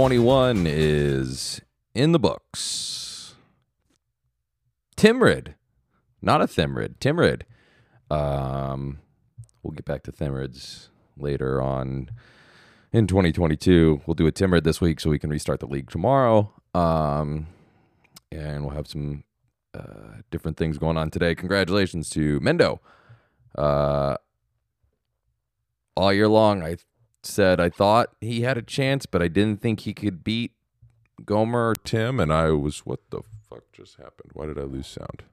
2021 is in the books. Timrid, not a Thimrid, Timrid. Um, we'll get back to Thimrids later on in 2022. We'll do a Timrid this week so we can restart the league tomorrow. Um, and we'll have some uh, different things going on today. Congratulations to Mendo. Uh, all year long, I said I thought he had a chance, but I didn't think he could beat Gomer or Tim. And I was, what the fuck just happened? Why did I lose sound?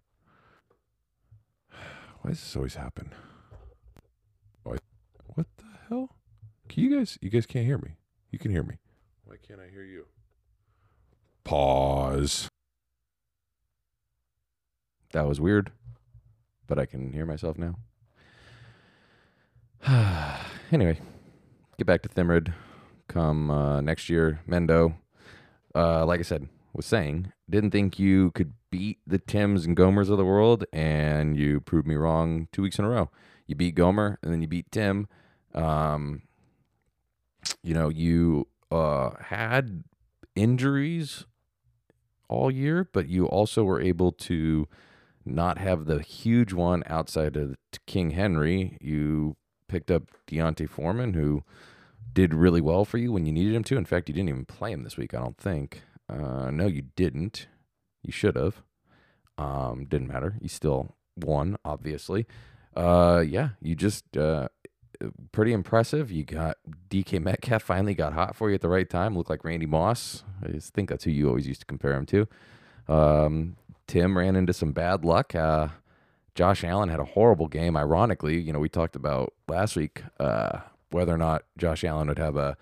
Why does this always happen? Why, what the hell? Can you guys, you guys can't hear me. You can hear me. Why can't I hear you? Pause. That was weird, but I can hear myself now. anyway, get back to Thimrid come uh, next year. Mendo, uh, like I said, was saying, didn't think you could beat the Tims and Gomers of the world, and you proved me wrong two weeks in a row. You beat Gomer, and then you beat Tim. Um, you know, you uh, had injuries all year, but you also were able to not have the huge one outside of King Henry. You picked up D'Onta Foreman, who did really well for you when you needed him to. In fact, you didn't even play him this week, I don't think. Uh, no, you didn't. You should have. Um, didn't matter. You still won, obviously. Uh, yeah, you just uh, pretty impressive. You got DK Metcalf finally got hot for you at the right time. Looked like Randy Moss. I just think that's who you always used to compare him to. Um, Tim ran into some bad luck. Uh, Josh Allen had a horrible game. Ironically, you know, we talked about last week uh, whether or not Josh Allen would have a,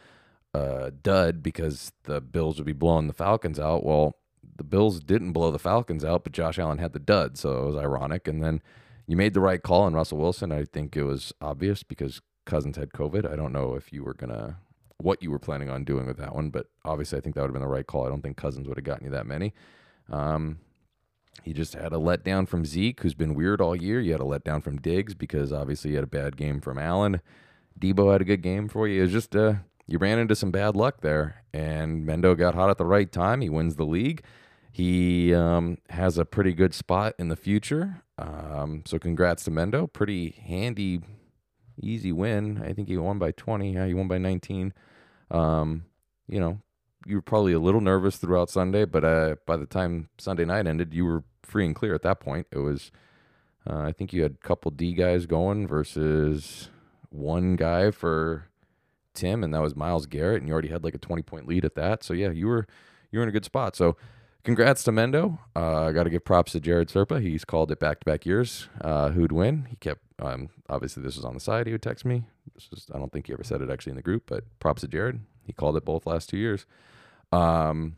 a dud because the Bills would be blowing the Falcons out. Well, the Bills didn't blow the Falcons out, but Josh Allen had the dud, so it was ironic. And then you made the right call on Russell Wilson. I think it was obvious because Cousins had COVID. I don't know if you were gonna what you were planning on doing with that one, but obviously I think that would have been the right call. I don't think Cousins would have gotten you that many. Um, he just had a letdown from Zeke, who's been weird all year. You had a letdown from Diggs because obviously you had a bad game from Allen. Debo had a good game for you. It was just uh, you ran into some bad luck there, and Mendo got hot at the right time. He wins the league. He um, has a pretty good spot in the future. Um, so congrats to Mendo. Pretty handy, easy win. I think he won by 20. Yeah, he won by 19. Um, you know, you were probably a little nervous throughout Sunday, but uh, by the time Sunday night ended, you were free and clear at that point. It was, uh, I think you had a couple D guys going versus one guy for Tim, and that was Myles Garrett, and you already had like a 20 point lead at that. So yeah, you were you were in a good spot. So congrats to Mendo. Uh, I got to give props to Jared Serpa. He's called it back to back years. Uh, who'd win? He kept. Um, obviously, this was on the side. He would text me. This is. I don't think he ever said it actually in the group, but props to Jared. He called it both last two years. Um,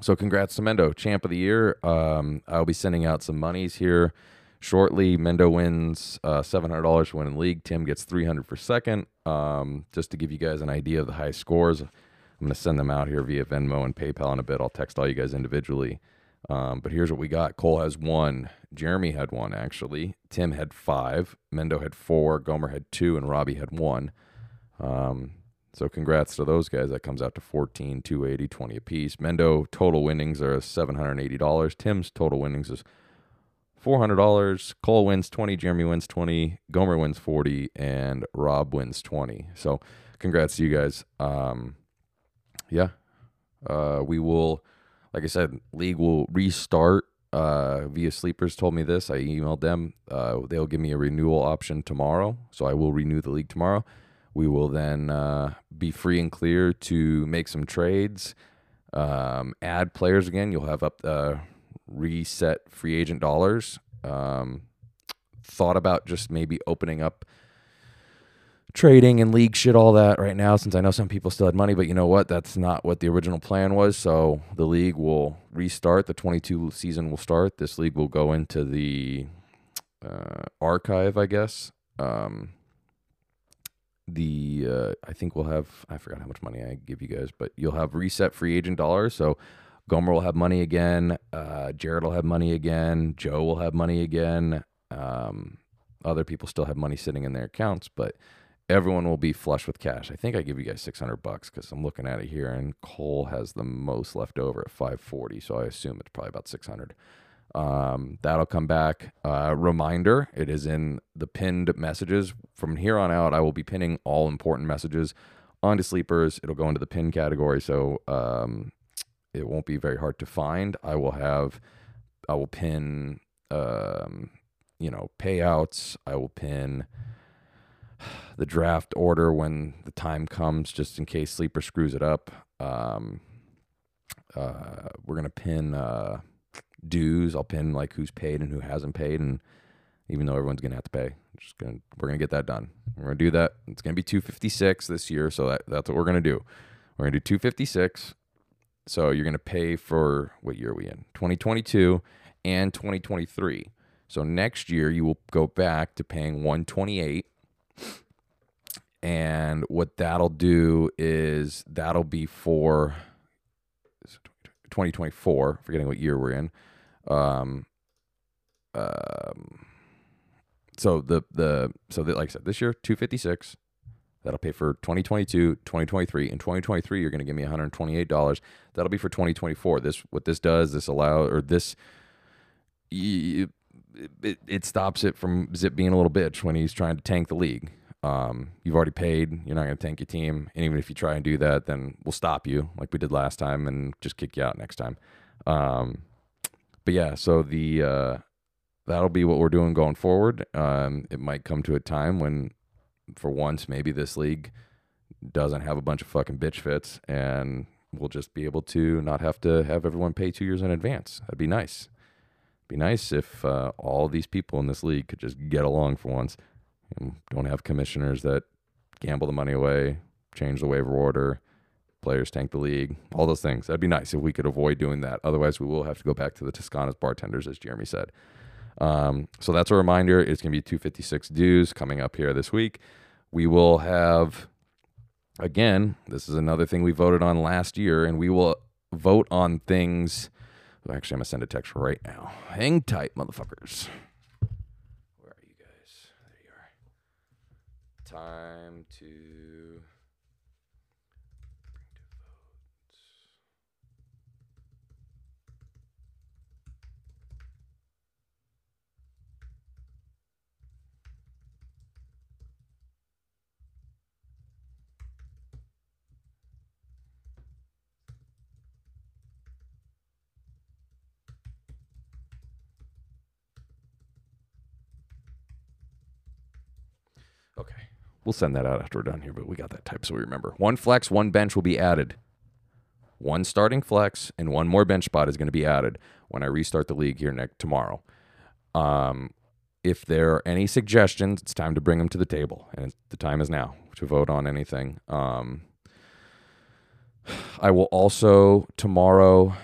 so congrats to Mendo, champ of the year. Um, I'll be sending out some monies here shortly. Mendo wins uh, seven hundred dollars for winning league. Tim gets three hundred for second. Um, just to give you guys an idea of the high scores, I'm going to send them out here via Venmo and PayPal in a bit. I'll text all you guys individually. Um, but here's what we got. Cole has one. Jeremy had one actually. Tim had five. Mendo had four. Gomer had two, and Robbie had one. Um, so congrats to those guys. That comes out to 14, 280, 20 apiece. Mendo total winnings are $780. Tim's total winnings is $400. Cole wins 20, Jeremy wins 20, Gomer wins 40, and Rob wins 20. So congrats to you guys. Um, yeah. Uh, we will, like I said, league will restart uh, via sleepers told me this. I emailed them. Uh, they'll give me a renewal option tomorrow. So I will renew the league tomorrow. We will then uh, be free and clear to make some trades, um, add players again. You'll have up uh, reset free agent dollars. Um, thought about just maybe opening up trading and league shit, all that right now, since I know some people still had money, but you know what? That's not what the original plan was. So the league will restart. The 22 season will start. This league will go into the uh, archive, I guess. Um, the uh, I think we'll have I forgot how much money I give you guys, but you'll have reset free agent dollars. So Gomer will have money again. Uh, Jared will have money again. Joe will have money again. Um, other people still have money sitting in their accounts, but everyone will be flush with cash. I think I give you guys 600 bucks because I'm looking at it here, and Cole has the most left over at 540, so I assume it's probably about 600. Um, that'll come back. Uh, reminder: it is in the pinned messages. From here on out, I will be pinning all important messages onto sleepers. It'll go into the pin category, so um, it won't be very hard to find. I will have, I will pin, um, you know, payouts. I will pin the draft order when the time comes, just in case sleeper screws it up. Um, uh, we're gonna pin uh, dues. I'll pin like who's paid and who hasn't paid, and even though everyone's gonna have to pay, just gonna we're gonna get that done. We're gonna do that. It's gonna be 256 this year, so that, that's what we're gonna do. We're gonna do 256. So you're gonna pay for what year are we in? 2022 and 2023. So next year you will go back to paying 128 and what that'll do is that'll be for 2024 forgetting what year we're in um, um so the the so that like i said this year 256 that'll pay for 2022 2023 in 2023 you're going to give me $128 that'll be for 2024 this what this does this allow or this it, it stops it from zip being a little bitch when he's trying to tank the league um, you've already paid. You're not going to tank your team. And even if you try and do that, then we'll stop you like we did last time and just kick you out next time. Um, but yeah, so the uh, that'll be what we're doing going forward. Um, it might come to a time when, for once, maybe this league doesn't have a bunch of fucking bitch fits, and we'll just be able to not have to have everyone pay two years in advance. That'd be nice. Be nice if uh, all these people in this league could just get along for once don't have commissioners that gamble the money away, change the waiver order, players tank the league, all those things. That'd be nice if we could avoid doing that. Otherwise, we will have to go back to the Toscana's bartenders, as Jeremy said. Um, so that's a reminder. It's going to be 256 dues coming up here this week. We will have, again, this is another thing we voted on last year, and we will vote on things. Actually, I'm going to send a text right now. Hang tight, motherfuckers. Where are you guys? There you are. Time to We'll send that out after we're done here, but we got that type so we remember. One flex, one bench will be added. One starting flex and one more bench spot is going to be added when I restart the league here next tomorrow. Um, if there are any suggestions, it's time to bring them to the table, and the time is now to vote on anything. Um, I will also tomorrow,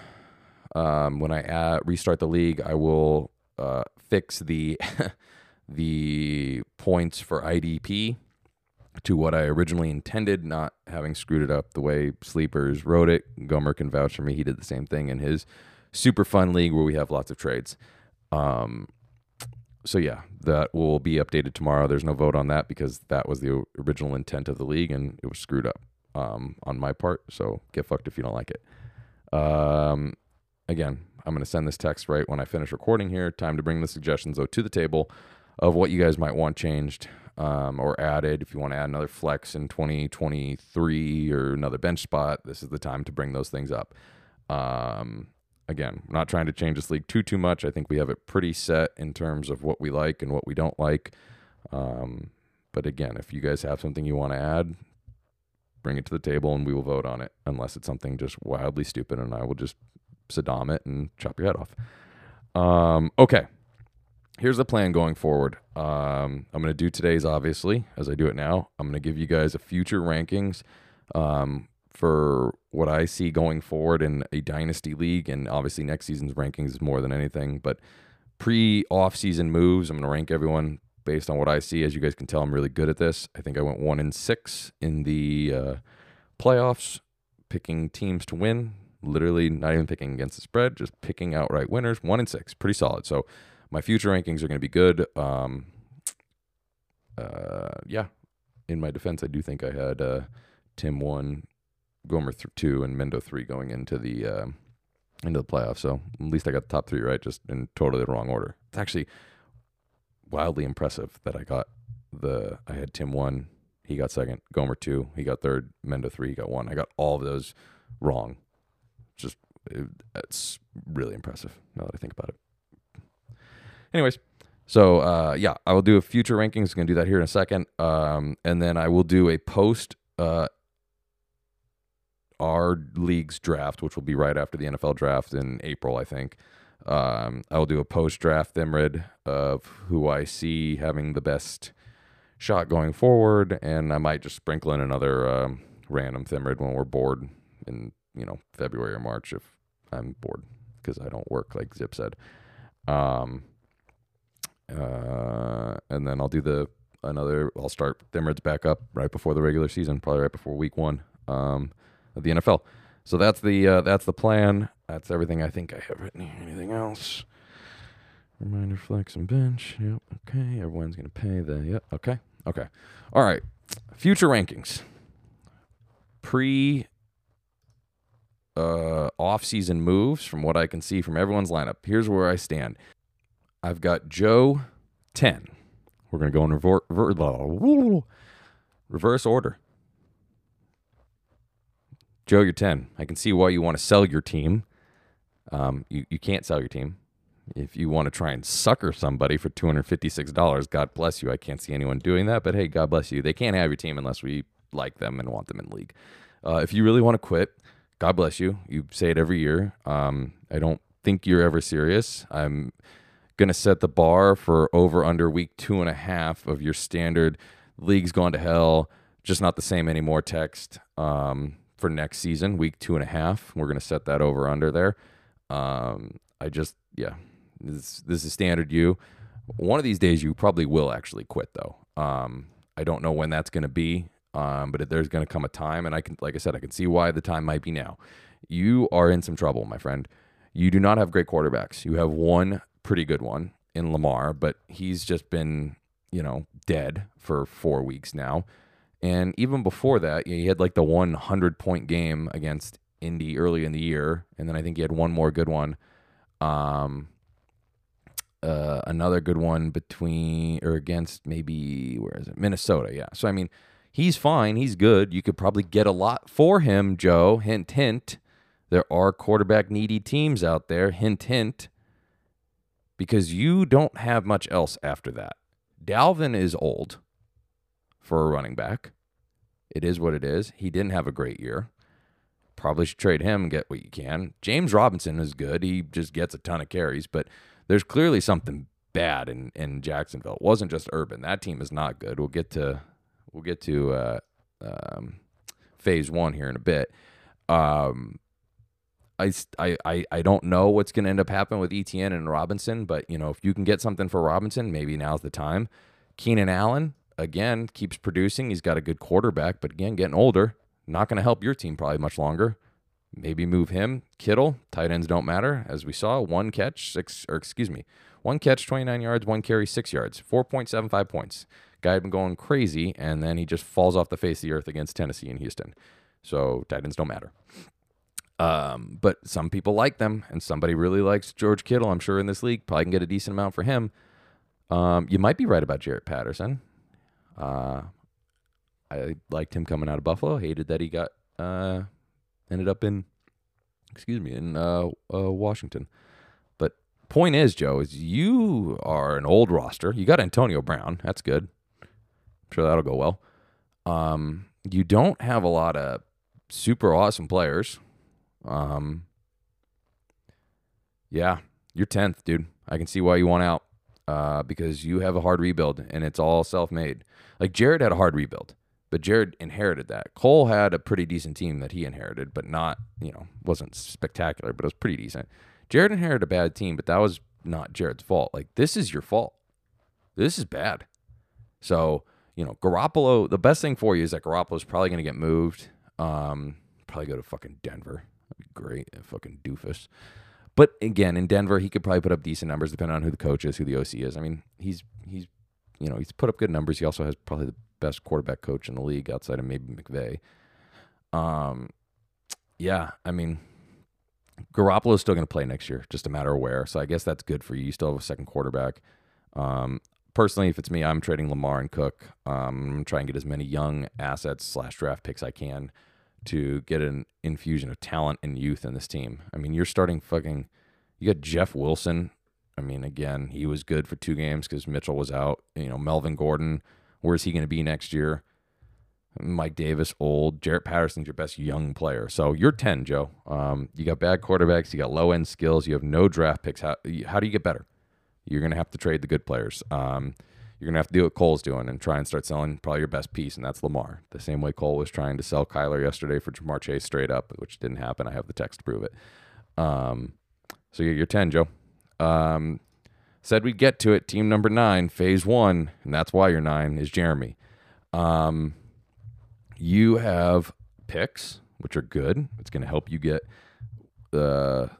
um, when I add, restart the league, I will uh, fix the the points for IDP to what I originally intended, not having screwed it up the way Sleepers wrote it. Gomer can vouch for me. He did the same thing in his super fun league where we have lots of trades. Um, so yeah, that will be updated tomorrow. There's no vote on that because that was the original intent of the league and it was screwed up um, on my part. So get fucked if you don't like it. Um, again, I'm going to send this text right when I finish recording here. Time to bring the suggestions though to the table of what you guys might want changed um, or added. If you want to add another flex in 2023 or another bench spot, this is the time to bring those things up. Um, again, not trying to change this league too too much. I think we have it pretty set in terms of what we like and what we don't like. Um, but again, if you guys have something you want to add, bring it to the table and we will vote on it. Unless it's something just wildly stupid, and I will just Saddam it and chop your head off. Um, okay, here's the plan going forward. Um, I'm going to do today's obviously as I do it now. I'm going to give you guys a future rankings um, for what I see going forward in a dynasty league, and obviously next season's rankings is more than anything. But pre off season moves, I'm going to rank everyone based on what I see. As you guys can tell, I'm really good at this. I think I went one in six in the uh, playoffs, picking teams to win. Literally, not even picking against the spread, just picking outright winners. One in six, pretty solid. So my future rankings are going to be good. Um, uh, yeah, in my defense, I do think I had uh, Tim one, Gomer th- two, and Mendo three going into the uh, into the playoffs. So at least I got the top three right, just in totally the wrong order. It's actually wildly impressive that I got the I had Tim one, he got second, Gomer two, he got third, Mendo three, he got one. I got all of those wrong. Just it, it's really impressive now that I think about it. Anyways, so uh, yeah, I will do a future rankings. Going to do that here in a second, um, and then I will do a post uh, our league's draft, which will be right after the NFL draft in April, I think. Um, I will do a post draft Thimrid of who I see having the best shot going forward, and I might just sprinkle in another um, random Thimrid when we're bored in you know February or March if I'm bored because I don't work like Zip said. Um, uh, and then I'll do the another. I'll start Thimrid's back up right before the regular season, probably right before week one um, of the NFL. So that's the uh, that's the plan. That's everything I think I have written here. Anything else? Reminder, flex, and bench. Yep. Okay. Everyone's gonna pay the. Yep. Okay. Okay. All right. Future rankings. Pre uh, off-season moves from what I can see from everyone's lineup. Here's where I stand. I've got Joe 10. We're going to go in rever- rever- reverse order. Joe, you're 10. I can see why you want to sell your team. Um, you, you can't sell your team. If you want to try and sucker somebody for $256, God bless you. I can't see anyone doing that, but hey, God bless you. They can't have your team unless we like them and want them in league. Uh, if you really want to quit, God bless you. You say it every year. Um, I don't think you're ever serious. I'm going to set the bar for over under week two and a half of your standard league's gone to hell, just not the same anymore text um, for next season, week two and a half. We're going to set that over under there. Um, I just, yeah, this, this is standard you. One of these days, you probably will actually quit, though. Um, I don't know when that's going to be, um, but there's going to come a time, and I can, like I said, I can see why the time might be now. You are in some trouble, my friend. You do not have great quarterbacks. You have one pretty good one in Lamar, but he's just been, you know, dead for four weeks now. And even before that, he had like the 100 point game against Indy early in the year. And then I think he had one more good one. Um, uh, another good one between or against maybe, where is it? Minnesota. Yeah. So, I mean, he's fine. He's good. You could probably get a lot for him, Joe. Hint, hint. There are quarterback needy teams out there. Hint, hint because you don't have much else after that. Dalvin is old for a running back. It is what it is. He didn't have a great year. Probably should trade him and get what you can. James Robinson is good. He just gets a ton of carries, but there's clearly something bad in, in Jacksonville. It wasn't just Urban. That team is not good. We'll get to we'll get to uh, um, phase one here in a bit. Um, I, I, I don't know what's going to end up happening with ETN and Robinson, but you know if you can get something for Robinson, maybe now's the time. Keenan Allen again keeps producing. He's got a good quarterback, but again getting older, not going to help your team probably much longer. Maybe move him. Kittle, tight ends don't matter, as we saw. One catch, six or excuse me, one catch, 29 yards, one carry, six yards, 4.75 points. Guy had been going crazy, and then he just falls off the face of the earth against Tennessee and Houston. So tight ends don't matter. Um, but some people like them, and somebody really likes George Kittle. I'm sure in this league, probably can get a decent amount for him. Um, you might be right about Jaret Patterson. Uh, I liked him coming out of Buffalo. Hated that he got uh, ended up in, excuse me, in uh, uh, Washington. But point is, Joe, is you are an old roster. You got Antonio Brown. That's good. I'm sure that'll go well. Um, you don't have a lot of super awesome players. Um, yeah, you're tenth, dude. I can see why you want out. Uh, because you have a hard rebuild and it's all self-made. Like Jared had a hard rebuild, but Jared inherited that. Cole had a pretty decent team that he inherited, but not, you know, wasn't spectacular, but it was pretty decent. Jared inherited a bad team, but that was not Jared's fault. Like this is your fault. This is bad. So, you know, Garoppolo, the best thing for you is that Garoppolo's probably going to get moved. Um, probably go to fucking Denver. Great. Fucking doofus. But again, in Denver, he could probably put up decent numbers depending on who the coach is, who the OC is. I mean, he's he's you know he's put up good numbers. He also has probably the best quarterback coach in the league outside of maybe McVay. Um, yeah, I mean, Garoppolo is still going to play next year, just a matter of where. So I guess that's good for you. You still have a second quarterback. Um, personally, if it's me, I'm trading Lamar and Cook. Um, I'm trying to get as many young assets slash draft picks I can to get an infusion of talent and youth in this team. I mean, you're starting fucking. You got Jeff Wilson. I mean, again, he was good for two games because Mitchell was out. You know, Melvin Gordon. Where's he going to be next year? Mike Davis, old. Jaret Patterson's your best young player. So you're 10, Joe. Um, you got bad quarterbacks. You got low end skills. You have no draft picks. How, how do you get better? You're going to have to trade the good players. Um, you're going to have to do what Cole's doing and try and start selling probably your best piece, and that's Lamar. The same way Cole was trying to sell Kyler yesterday for Ja'Marr Chase straight up, which didn't happen. I have the text to prove it. Um, so you're 10, Joe. Um, said we'd get to it. Team number nine, phase one, and that's why you're nine, is Jeremy. Um, you have picks, which are good. It's going to help you get the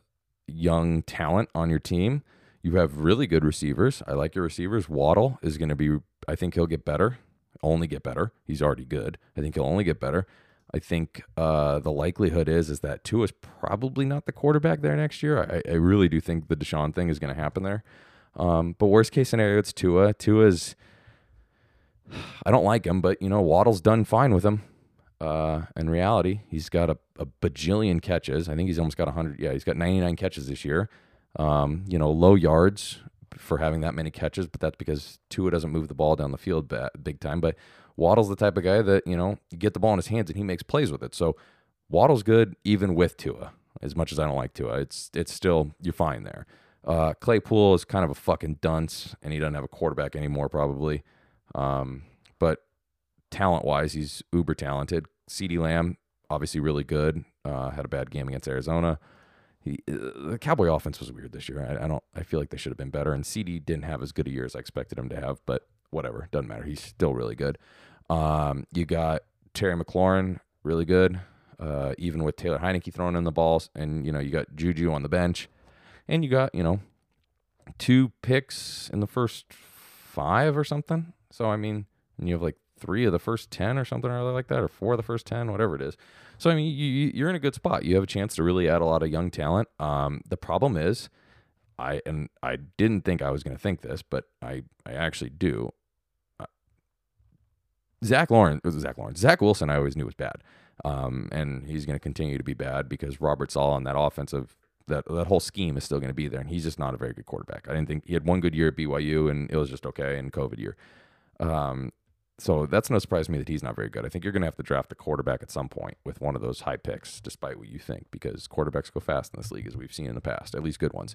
young talent on your team. You have really good receivers. I like your receivers. Waddle is going to be, I think he'll get better, only get better. He's already good. I think he'll only get better. I think uh, the likelihood is is that Tua is probably not the quarterback there next year. I, I really do think the Deshaun thing is going to happen there. Um, but worst case scenario, it's Tua. Tua's, I don't like him, but you know Waddle's done fine with him. Uh, in reality, he's got a, a bajillion catches. I think he's almost got 100. Yeah, he's got 99 catches this year. Um, you know, low yards for having that many catches, but that's because Tua doesn't move the ball down the field big time. But Waddle's the type of guy that, you know, you get the ball in his hands and he makes plays with it. So Waddle's good even with Tua. As much as I don't like Tua, it's it's still you're fine there. Uh, Claypool is kind of a fucking dunce, and he doesn't have a quarterback anymore, probably. Um, but talent wise, he's uber talented. CeeDee Lamb, obviously really good. Uh, had a bad game against Arizona. He, uh, the Cowboy offense was weird this year. I, I, don't. I feel like they should have been better. And CeeDee didn't have as good a year as I expected him to have. But whatever, doesn't matter. He's still really good. Um, you got Terry McLaurin, really good. Uh, even with Taylor Heinicke throwing in the balls, and you know you got Juju on the bench, and you got you know two picks in the first five or something. So I mean, and you have like three of the first 10 or something or like that, or four of the first 10, whatever it is. So, I mean, you, you're in a good spot. You have a chance to really add a lot of young talent. Um, the problem is, I and I didn't think I was going to think this, but I, I actually do. Uh, Zach Lawrence, Zach Lawrence, Zach Wilson, I always knew was bad, um, and he's going to continue to be bad because Robert Saleh on that offensive that that whole scheme is still going to be there, and he's just not a very good quarterback. I didn't think he had one good year at BYU, and it was just okay in COVID year. Um, so that's no surprise to me that he's not very good. I think you're going to have to draft a quarterback at some point with one of those high picks, despite what you think, because quarterbacks go fast in this league, as we've seen in the past, at least good ones.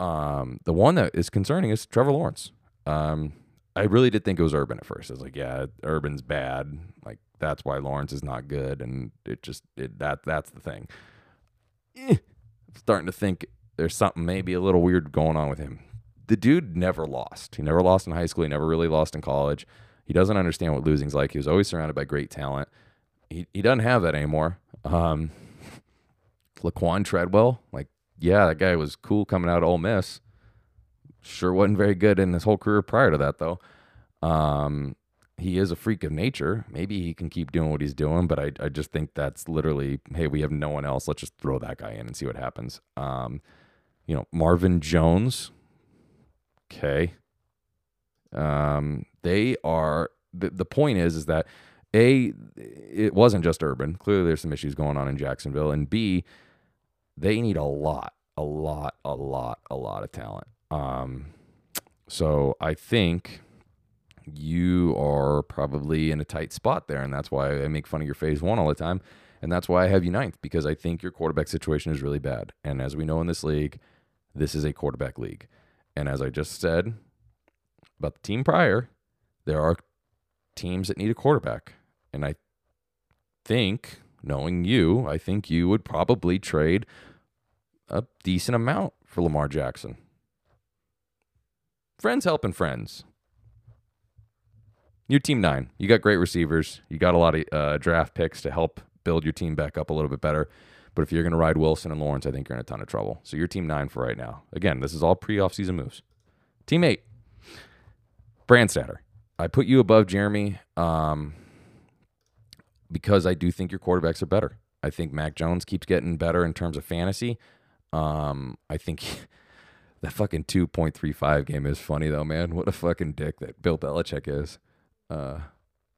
Um, the one that is concerning is Trevor Lawrence. Um, I really did think it was Urban at first. I was like, yeah, Urban's bad. Like that's why Lawrence is not good, and it just it, that that's the thing. Eh, starting to think there's something maybe a little weird going on with him. The dude never lost. He never lost in high school. He never really lost in college. He doesn't understand what losing's like. He was always surrounded by great talent. He he doesn't have that anymore. Um, Laquan Treadwell, like, yeah, that guy was cool coming out of Ole Miss. Sure wasn't very good in his whole career prior to that, though. Um, he is a freak of nature. Maybe he can keep doing what he's doing, but I, I just think that's literally, hey, we have no one else. Let's just throw that guy in and see what happens. Um, you know, Marvin Jones. Okay. Um, they are the, the point is is that a it wasn't just urban. Clearly there's some issues going on in jacksonville. And b they need a lot a lot a lot a lot of talent. Um so i think you are probably in a tight spot there. And that's why i make fun of your phase one all the time. And that's why i have you ninth because i think your quarterback situation is really bad. And as we know in this league this is a quarterback league. And as i just said about the team prior there are teams that need a quarterback. And I think, knowing you, I think you would probably trade a decent amount for Lamar Jackson. Friends helping friends. Your team nine. You got great receivers. You got a lot of uh, draft picks to help build your team back up a little bit better. But if you're going to ride Wilson and Lawrence, I think you're in a ton of trouble. So your team nine for right now. Again, this is all pre offseason moves. Team eight. Brandstatter. I put you above Jeremy um, because I do think your quarterbacks are better. I think Mac Jones keeps getting better in terms of fantasy. Um, I think that fucking 2.35 game is funny though, man. What a fucking dick that Bill Belichick is. Uh,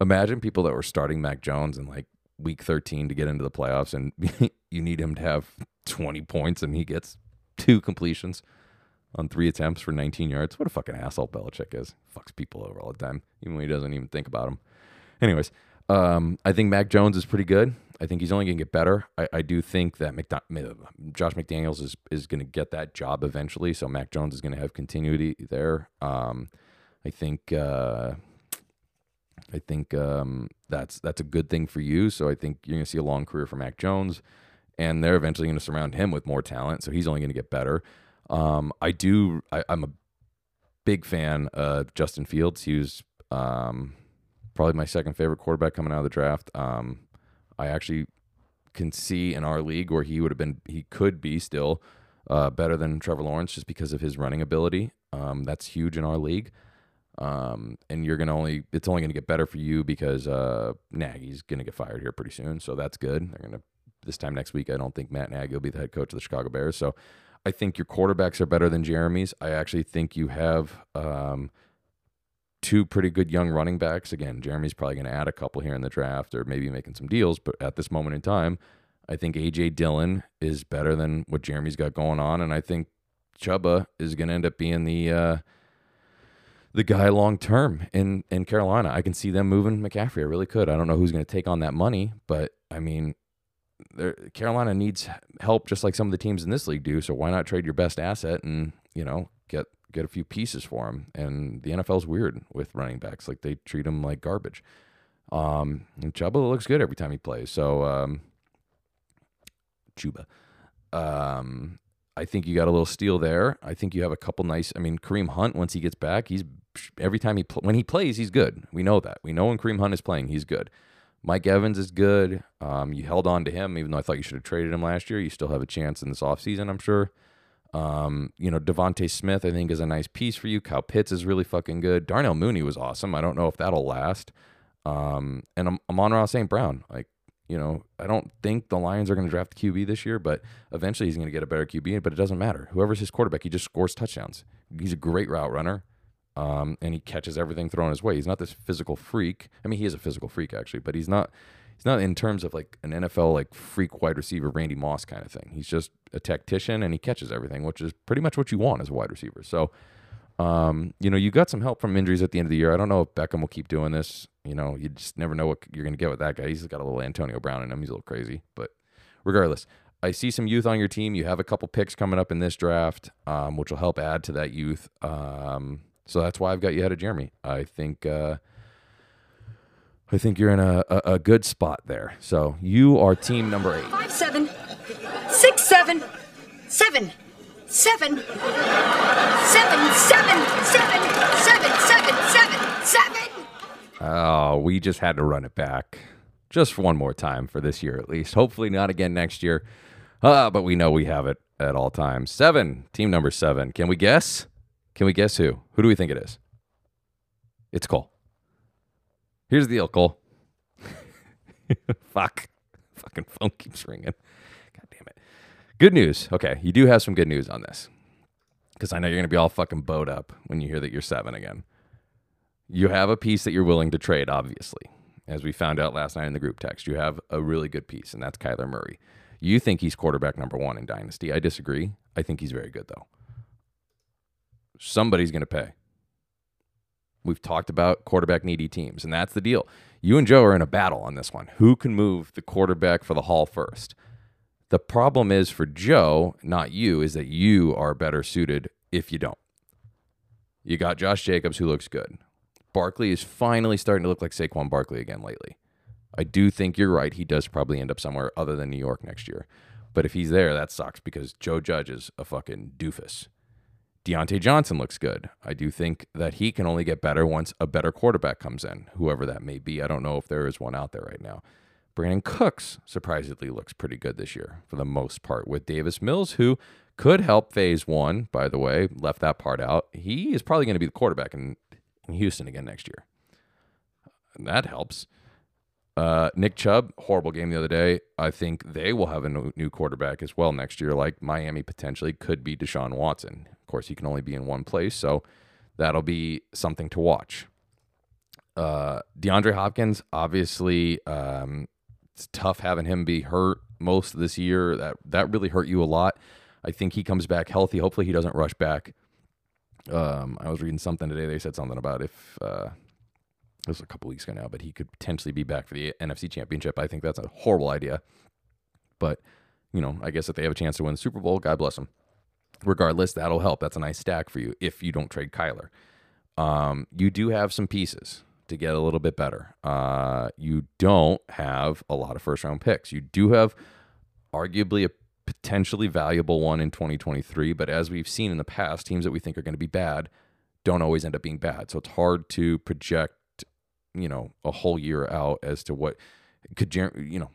imagine people that were starting Mac Jones in like week 13 to get into the playoffs and you need him to have 20 points and he gets two completions on three attempts for 19 yards. What a fucking asshole Belichick is. Fucks people over all the time, even when he doesn't even think about them. Anyways, um, I think Mac Jones is pretty good. I think he's only going to get better. I, I do think that McDo- Josh McDaniels is is going to get that job eventually. So Mac Jones is going to have continuity there. Um, I think uh, I think um, that's that's a good thing for you. So I think you're going to see a long career for Mac Jones, and they're eventually going to surround him with more talent. So he's only going to get better. Um, I do. I, am a big fan of Justin Fields. He was um, probably my second favorite quarterback coming out of the draft. Um, I actually can see in our league where he would have been. He could be still uh, better than Trevor Lawrence just because of his running ability. Um, that's huge in our league. Um, and you're gonna only it's only gonna get better for you because uh, Nagy's gonna get fired here pretty soon, so that's good. They're gonna this time next week. I don't think Matt Nagy will be the head coach of the Chicago Bears, so I think your quarterbacks are better than Jeremy's. I actually think you have um, two pretty good young running backs. Again, Jeremy's probably going to add a couple here in the draft or maybe making some deals, but at this moment in time, I think AJ Dillon is better than what Jeremy's got going on, and I think Chuba is going to end up being the uh, the guy long term in in Carolina. I can see them moving McCaffrey. I really could. I don't know who's going to take on that money, but I mean, Carolina needs help just like some of the teams in this league do. So why not trade your best asset and you know get get a few pieces for him? And the NFL's weird with running backs; like they treat them like garbage. Um, and Chuba looks good every time he plays. So um, Chuba, um, I think you got a little steal there. I think you have a couple nice. I mean, Kareem Hunt once he gets back, he's every time he pl- when he plays, he's good. We know that. We know when Kareem Hunt is playing, he's good. Mike Evans is good. Um, you held on to him, even though I thought you should have traded him last year. You still have a chance in this offseason, I'm sure. Um, you know, DeVonta Smith, I think, is a nice piece for you. Kyle Pitts is really fucking good. Darnell Mooney was awesome. I don't know if that'll last. Um, and I'm, Amon-Ra St. Brown. Like, you know, I don't think the Lions are going to draft the QB this year, but eventually he's going to get a better QB. But it doesn't matter. Whoever's his quarterback, he just scores touchdowns. He's a great route runner um, and he catches everything thrown his way. He's not this physical freak. I mean, he is a physical freak actually, but he's not. He's not in terms of like an NFL like freak wide receiver Randy Moss kind of thing. He's just a tactician and he catches everything, which is pretty much what you want as a wide receiver. So, um, you know, you got some help from injuries at the end of the year. I don't know if Beckham will keep doing this. You know, you just never know what you're going to get with that guy. He's got a little Antonio Brown in him. He's a little crazy, but regardless, I see some youth on your team. You have a couple picks coming up in this draft, um, which will help add to that youth. Um, so that's why I've got you ahead of Jeremy. I think uh, I think you're in a, a, a, good spot there. So you are team number eight. Five seven, six seven, seven, seven, seven, seven, seven, seven, seven, seven, seven. Oh, we just had to run it back just one more time for this year at least. Hopefully not again next year. Uh, but we know we have it at all times. Seven, team number seven. Can we guess? Can we guess who? Who do we think it is? It's Cole. Here's the deal, Cole. Fuck. Fucking phone keeps ringing. God damn it. Good news. Okay, you do have some good news on this. Because I know you're going to be all fucking bowed up when you hear that you're seven again. You have a piece that you're willing to trade, obviously. As we found out last night in the group text, you have a really good piece, and that's Kyler Murray. You think he's quarterback number one in Dynasty. I disagree. I think he's very good, though somebody's going to pay. We've talked about quarterback needy teams, and that's the deal. You and Joe are in a battle on this one. Who can move the quarterback for the hall first? The problem is for Joe, not you, is that you are better suited if you don't. You got Josh Jacobs, who looks good. Barkley is finally starting to look like Saquon Barkley again lately. I do think you're right. He does probably end up somewhere other than New York next year. But if he's there, that sucks because Joe Judge is a fucking doofus. Diontae Johnson looks good. I do think that he can only get better once a better quarterback comes in, whoever that may be. I don't know if there is one out there right now. Brandin Cooks surprisingly looks pretty good this year for the most part with Davis Mills, who could help phase one, by the way, left that part out. He is probably going to be the quarterback in, in Houston again next year. that helps. Uh, Nick Chubb, horrible game the other day. I think they will have a new quarterback as well next year. Like Miami potentially could be Deshaun Watson. Course, he can only be in one place, so that'll be something to watch. Uh, DeAndre Hopkins, obviously, um, it's tough having him be hurt most of this year. That that really hurt you a lot. I think he comes back healthy. Hopefully, he doesn't rush back. Um, I was reading something today. They said something about if uh, it was a couple weeks ago now, but he could potentially be back for the NFC Championship. I think that's a horrible idea. But, you know, I guess if they have a chance to win the Super Bowl, God bless them. Regardless, that'll help. That's a nice stack for you if you don't trade Kyler. Um, you do have some pieces to get a little bit better. Uh, you don't have a lot of first round picks. You do have arguably a potentially valuable one in 2023, but as we've seen in the past, teams that we think are going to be bad don't always end up being bad. So it's hard to project you know a whole year out as to what could You know,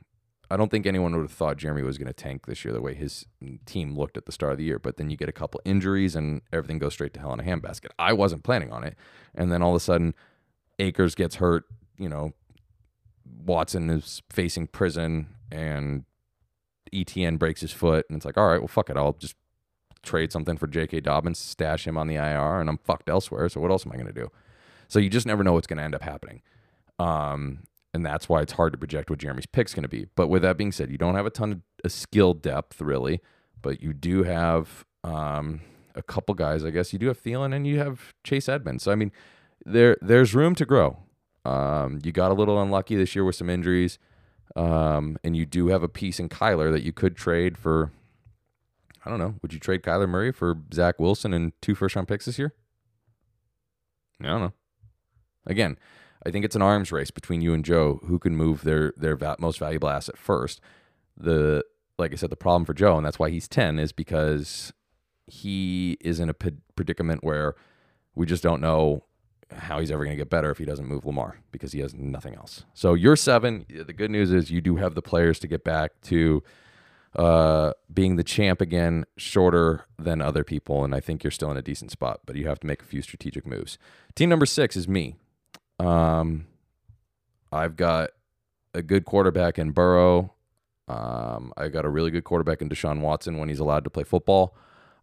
I don't think anyone would have thought Jeremy was going to tank this year the way his team looked at the start of the year. But then you get a couple injuries and everything goes straight to hell in a handbasket. I wasn't planning on it, and then all of a sudden, Akers gets hurt. You know, Watson is facing prison and ETN breaks his foot, and it's like, all right, well, fuck it, I'll just trade something for J.K. Dobbins, stash him on the IR, and I'm fucked elsewhere. So what else am I going to do? So you just never know what's going to end up happening. Um, and that's why it's hard to project what Jeremy's pick's going to be. But with that being said, you don't have a ton of a skill depth really, but you do have um, a couple guys. I guess you do have Thielen and you have Chase Edmonds. So I mean, there there's room to grow. Um, you got a little unlucky this year with some injuries, um, and you do have a piece in Kyler that you could trade for. I don't know. Would you trade Kyler Murray for Zach Wilson and two first round picks this year? I don't know. Again, I think it's an arms race between you and Joe who can move their their va- most valuable asset first. The like I said, the problem for Joe, and that's why he's ten, is because he is in a predicament where we just don't know how he's ever going to get better if he doesn't move Lamar because he has nothing else. So you're seven. The good news is you do have the players to get back to uh, being the champ again, shorter than other people, and I think you're still in a decent spot. But you have to make a few strategic moves. Team number six is me. Um, I've got a good quarterback in Burrow. Um, I got a really good quarterback in Deshaun Watson when he's allowed to play football.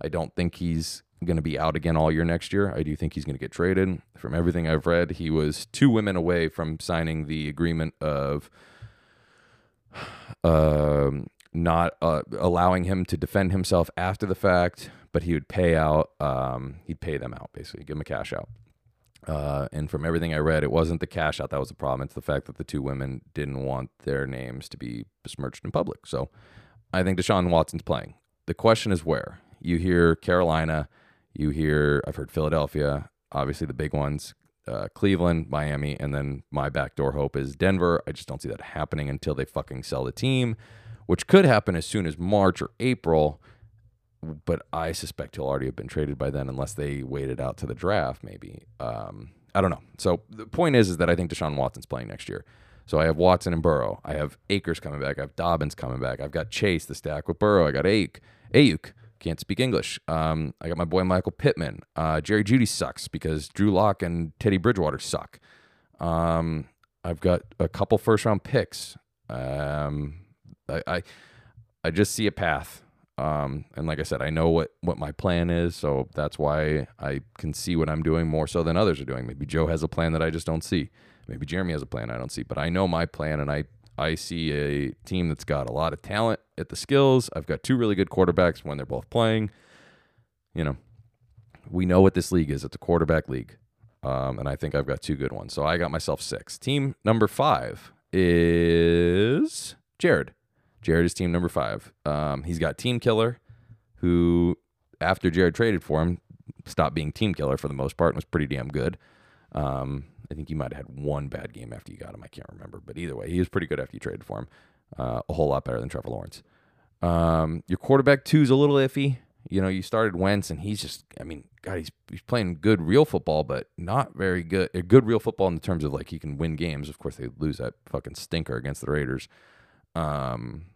I don't think he's going to be out again all year next year. I do think he's going to get traded. From everything I've read, he was two women away from signing the agreement of um, not uh, allowing him to defend himself after the fact, but he would pay out. Um, he'd pay them out basically, give him a cash out. Uh, and from everything I read, it wasn't the cash out that was the problem. It's the fact that the two women didn't want their names to be besmirched in public. So I think Deshaun Watson's playing. The question is where? You hear Carolina, you hear, I've heard Philadelphia, obviously the big ones, uh, Cleveland, Miami, and then my backdoor hope is Denver. I just don't see that happening until they fucking sell the team, which could happen as soon as March or April but I suspect he'll already have been traded by then, unless they waited out to the draft. Maybe um, I don't know. So the point is, is that I think Deshaun Watson's playing next year. So I have Watson and Burrow. I have Akers coming back. I have Dobbins coming back. I've got Chase the stack with Burrow. I got Ake Aiyuk can't speak English. Um, I got my boy Michael Pittman. Uh, Jerry Jeudy sucks because Drew Lock and Teddy Bridgewater suck. Um, I've got a couple first round picks. Um, I, I I just see a path um, and like I said, I know what what my plan is, so that's why I can see what I'm doing more so than others are doing. Maybe Joe has a plan that I just don't see. Maybe Jeremy has a plan I don't see, but I know my plan, and I I see a team that's got a lot of talent at the skills. I've got two really good quarterbacks when they're both playing. You know, we know what this league is. It's a quarterback league. Um, and I think I've got two good ones. So I got myself six. Team number five is Jared. Jared is team number five. Um, he's got Team Killer, who, after Jared traded for him, stopped being Team Killer for the most part and was pretty damn good. Um, I think he might have had one bad game after you got him. I can't remember. But either way, he was pretty good after you traded for him. Uh, a whole lot better than Trevor Lawrence. Um, your quarterback, two, is a little iffy. You know, you started Wentz, and he's just, I mean, God, he's, he's playing good real football, but not very good. Good real football in the terms of like he can win games. Of course, they lose that fucking stinker against the Raiders. Um,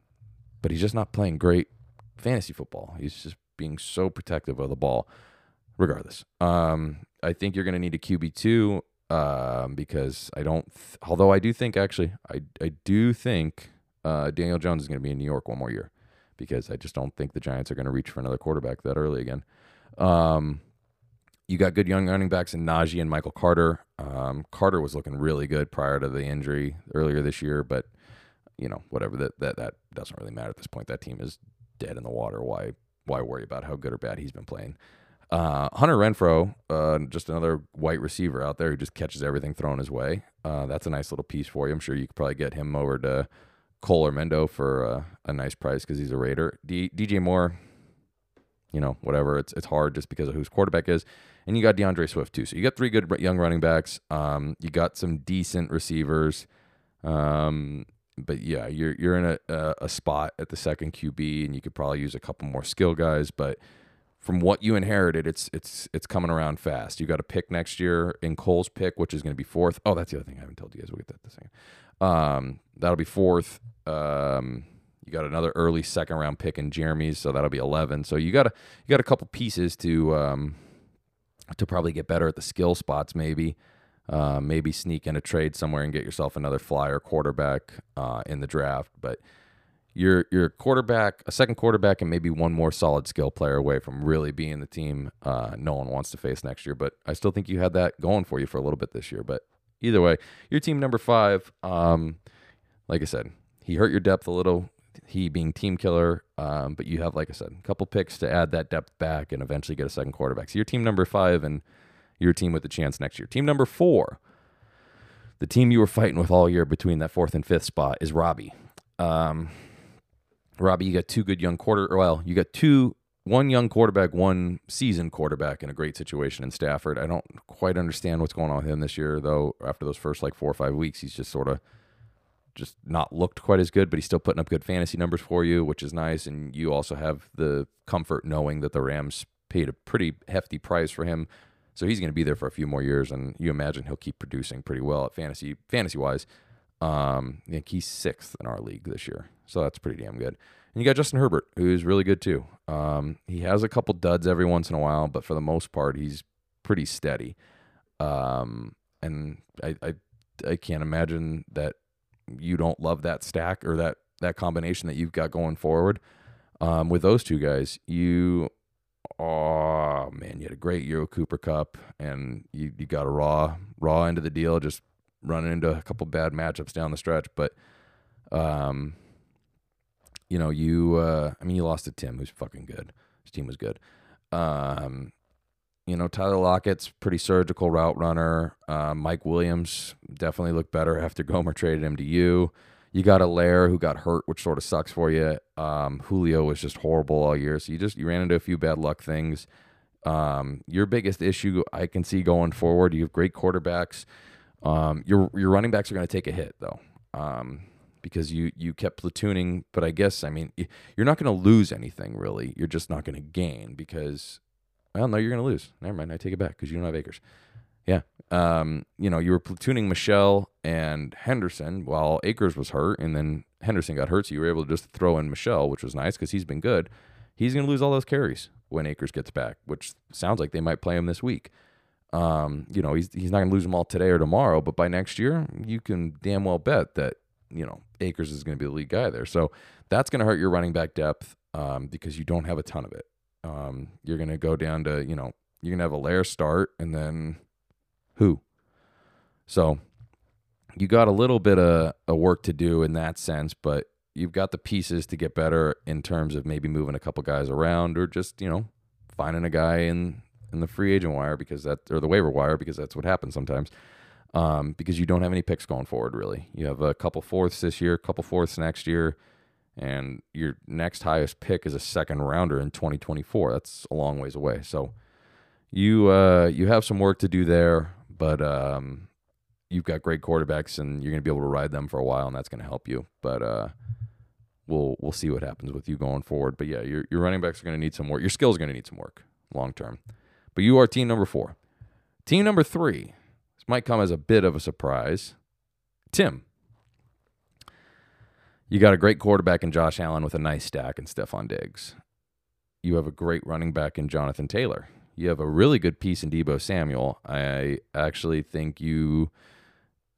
but he's just not playing great fantasy football. He's just being so protective of the ball. Regardless, um, I think you're going to need a QB two. um, because I don't. Th- although I do think actually, I I do think uh, Daniel Jones is going to be in New York one more year because I just don't think the Giants are going to reach for another quarterback that early again. Um, you got good young running backs in Najee and Michael Carter. Um, Carter was looking really good prior to the injury earlier this year, but you know whatever that that that doesn't really matter at this point. That team is dead in the water. Why why worry about how good or bad he's been playing? Uh, Hunter Renfrow, uh, just another white receiver out there who just catches everything thrown his way. Uh, that's a nice little piece for you. I'm sure you could probably get him over to Cole or Mendo for uh, a nice price because he's a Raider. D- DJ Moore, you know, whatever. It's it's hard just because of whose quarterback is. And you got D'Andre Swift too. So you got three good young running backs. Um, you got some decent receivers. Um, but yeah, you're you're in a, a, a spot at the second QB, and you could probably use a couple more skill guys. But from what you inherited, it's it's it's coming around fast. You got a pick next year in Cole's pick, which is going to be fourth. Oh, that's the other thing I haven't told you guys. We'll get that the second. Um, that'll be fourth. Um, you got another early second round pick in Jeremy's, so that'll be eleven. So you got a you got a couple pieces to um, to probably get better at the skill spots, maybe. Uh, maybe sneak in a trade somewhere and get yourself another flyer quarterback uh, in the draft. But you're a quarterback, a second quarterback, and maybe one more solid skill player away from really being the team uh, no one wants to face next year. But I still think you had that going for you for a little bit this year. But either way, your team number five. Um, like I said, he hurt your depth a little. He being team killer, um, but you have, like I said, a couple picks to add that depth back and eventually get a second quarterback. So your team number five and your team with a chance next year. Team number four, the team you were fighting with all year between that fourth and fifth spot is Robbie. Um, Robbie, you got two good young quarter. Well, you got two, one young quarterback, one seasoned quarterback in a great situation in Stafford. I don't quite understand what's going on with him this year, though. After those first like four or five weeks, he's just sort of just not looked quite as good, but he's still putting up good fantasy numbers for you, which is nice. And you also have the comfort knowing that the Rams paid a pretty hefty price for him so he's going to be there for a few more years, and you imagine he'll keep producing pretty well at fantasy fantasy wise. Um, I think he's sixth in our league this year, so that's pretty damn good. And you got Justin Herbert, who's really good too. Um, he has a couple duds every once in a while, but for the most part, he's pretty steady. Um, and I, I I can't imagine that you don't love that stack or that that combination that you've got going forward. Um, with those two guys, you oh man, you had a great Euro Cooper Kupp, and you, you got a raw raw end of the deal, just running into a couple bad matchups down the stretch. But, um, you know, you uh, I mean, you lost to Tim, who's fucking good. His team was good. Um, you know, Tyler Lockett's pretty surgical route runner. Uh, Mike Williams definitely looked better after Gomer traded him to you. You got Helaire who got hurt, which sort of sucks for you. Um, Julio was just horrible all year, so you just you ran into a few bad luck things. Um, your biggest issue I can see going forward, you have great quarterbacks. Um, your your running backs are going to take a hit though, um, because you you kept platooning. But I guess I mean you're not going to lose anything really. You're just not going to gain because well no you're going to lose. Never mind, I take it back because you don't have Akers. Yeah. Um, you know, you were platooning Michel and Henderson while Akers was hurt, and then Henderson got hurt, so you were able to just throw in Michel, which was nice because he's been good. He's going to lose all those carries when Akers gets back, which sounds like they might play him this week. Um, you know, he's he's not going to lose them all today or tomorrow, but by next year, you can damn well bet that you know Akers is going to be the lead guy there. So that's going to hurt your running back depth um, because you don't have a ton of it. Um, you're going to go down to you know you're going to have a layer start and then who. So you got a little bit of, of work to do in that sense, but you've got the pieces to get better in terms of maybe moving a couple guys around or just, you know, finding a guy in in the free agent wire because that or the waiver wire because that's what happens sometimes. Um, because you don't have any picks going forward really. You have a couple fourths this year, a couple fourths next year, and your next highest pick is a second rounder in 2024. That's a long ways away. So you uh, you have some work to do there but um, you've got great quarterbacks and you're going to be able to ride them for a while, and that's going to help you. But uh, we'll we'll see what happens with you going forward. But yeah, your your running backs are going to need some work. Your skills are going to need some work long term. But you are team number four. Team number three. This might come as a bit of a surprise. Tim. You got a great quarterback in Josh Allen with a nice stack and Stefon Diggs. You have a great running back in Jonathan Taylor. You have a really good piece in Deebo Samuel. I actually think you.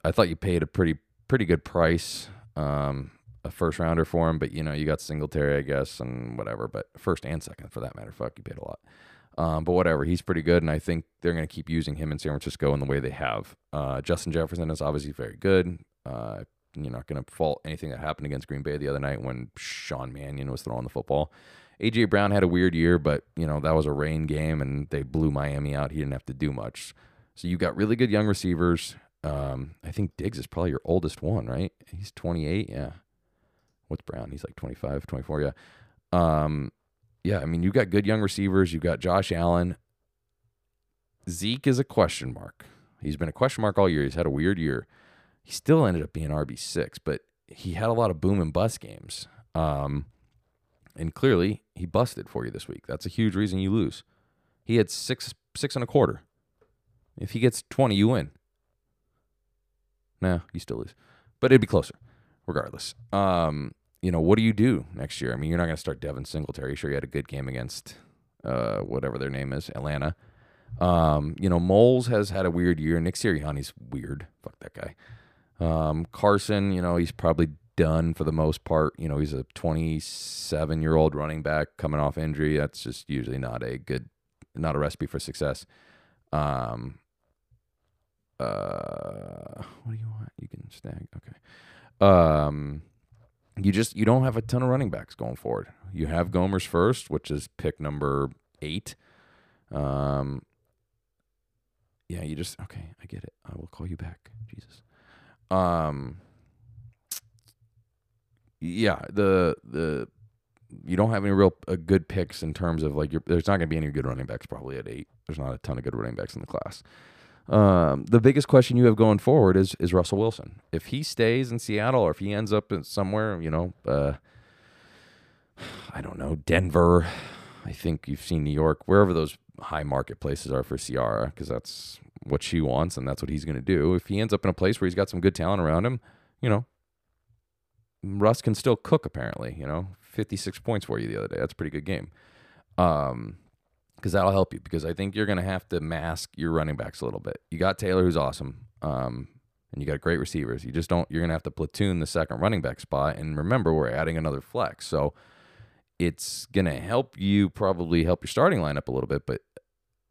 I thought you paid a pretty pretty good price, um, a first rounder for him, but you know you got Singletary, I guess, and whatever. But first and second, for that matter, fuck, you paid a lot. Um, but whatever, he's pretty good, and I think they're going to keep using him in San Francisco in the way they have. Uh, Justin Jefferson is obviously very good. Uh, you're not going to fault anything that happened against Green Bay the other night when Sean Mannion was throwing the football. AJ Brown had a weird year, but you know that was a rain game, and they blew Miami out. He didn't have to do much. So you got really good young receivers. Um, I think Diggs is probably your oldest one, right? He's 28. Yeah. What's Brown? He's like 25, 24. Yeah. Um, yeah. I mean, you've got good young receivers. You've got Josh Allen. Zeke is a question mark. He's been a question mark all year. He's had a weird year. He still ended up being RB six, but he had a lot of boom and bust games. Um, and clearly he busted for you this week. That's a huge reason you lose. He had six six and a quarter. If he gets twenty, you win. Nah, you still lose. But it'd be closer, regardless. Um, you know, what do you do next year? I mean, you're not gonna start Devin Singletary. Sure, you had a good game against uh whatever their name is, Atlanta. Um, you know, Moles has had a weird year. Nick Sirianni's weird. Fuck that guy. Um, Carson, you know, he's probably done for the most part. You know, he's a 27 year old running back coming off injury. That's just usually not a good, not a recipe for success. Um, uh, what do you want? You can snag. Okay. Um, you just you don't have a ton of running backs going forward. You have Gomer's first, which is pick number eight. Um, yeah, you just okay. I get it. I will call you back. Jesus. Um, yeah, the the you don't have any real uh, good picks in terms of like there's not going to be any good running backs probably at eight. There's not a ton of good running backs in the class. Um, the biggest question you have going forward is is Russell Wilson. If he stays in Seattle or if he ends up in somewhere, you know, uh, I don't know, Denver. I think you've seen New York, wherever those high marketplaces are for Ciara, because that's what she wants and that's what he's going to do. If he ends up in a place where he's got some good talent around him, you know, Russ can still cook. Apparently, you know, fifty six points for you the other day. That's a pretty good game. Um, because that'll help you. Because I think you're going to have to mask your running backs a little bit. You got Taylor, who's awesome, um, and you got great receivers. You just don't. You're going to have to platoon the second running back spot. And remember, we're adding another flex, so it's going to help you probably help your starting lineup a little bit, but.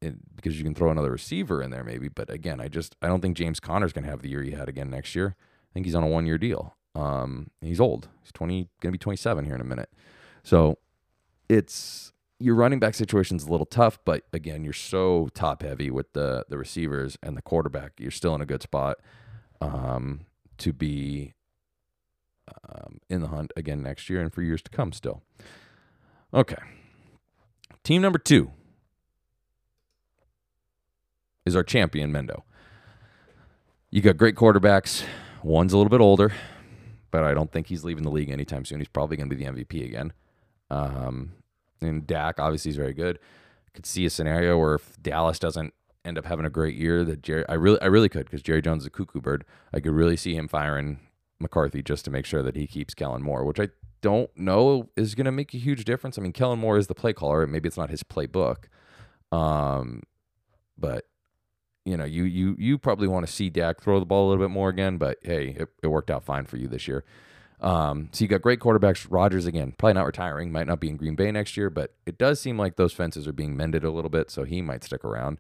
It, because you can throw another receiver in there, maybe. But again, I just I don't think James Conner's going to have the year he had again next year. I think he's on a one year deal. Um, he's old. He's twenty, going to be twenty seven here in a minute. So it's your running back situation is a little tough, but again, you're so top heavy with the the receivers and the quarterback. You're still in a good spot um, to be um, in the hunt again next year and for years to come. Still, okay. Team number two is our champion, Mendo. You got great quarterbacks. One's a little bit older, but I don't think he's leaving the league anytime soon. He's probably going to be the MVP again. Um, and Dak obviously is very good. Could see a scenario where if Dallas doesn't end up having a great year, that Jerry, I really, I really could because Jerry Jones is a cuckoo bird. I could really see him firing McCarthy just to make sure that he keeps Kellen Moore, which I don't know is going to make a huge difference. I mean, Kellen Moore is the play caller. Maybe it's not his playbook, um, but you know, you you you probably want to see Dak throw the ball a little bit more again. But hey, it, it worked out fine for you this year. Um, so you got great quarterbacks. Rodgers again, probably not retiring, might not be in Green Bay next year, but it does seem like those fences are being mended a little bit, so he might stick around.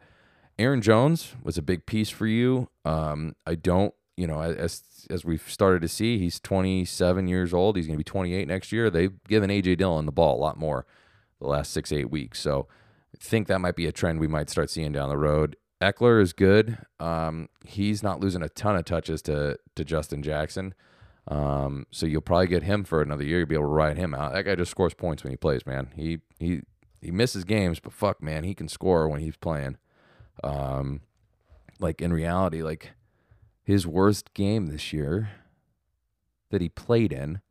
Aaron Jones was a big piece for you. Um, I don't, you know, as as we've started to see, he's 27 years old. He's going to be 28 next year. They've given AJ Dillon the ball a lot more the last six eight weeks, so I think that might be a trend we might start seeing down the road. Ekeler is good. Um, he's not losing a ton of touches to to Justin Jackson. Um, so you'll probably get him for another year. You'll be able to ride him out. That guy just scores points when he plays, man. He he he misses games, but fuck, man, he can score when he's playing. Um, like in reality, like his worst game this year that he played in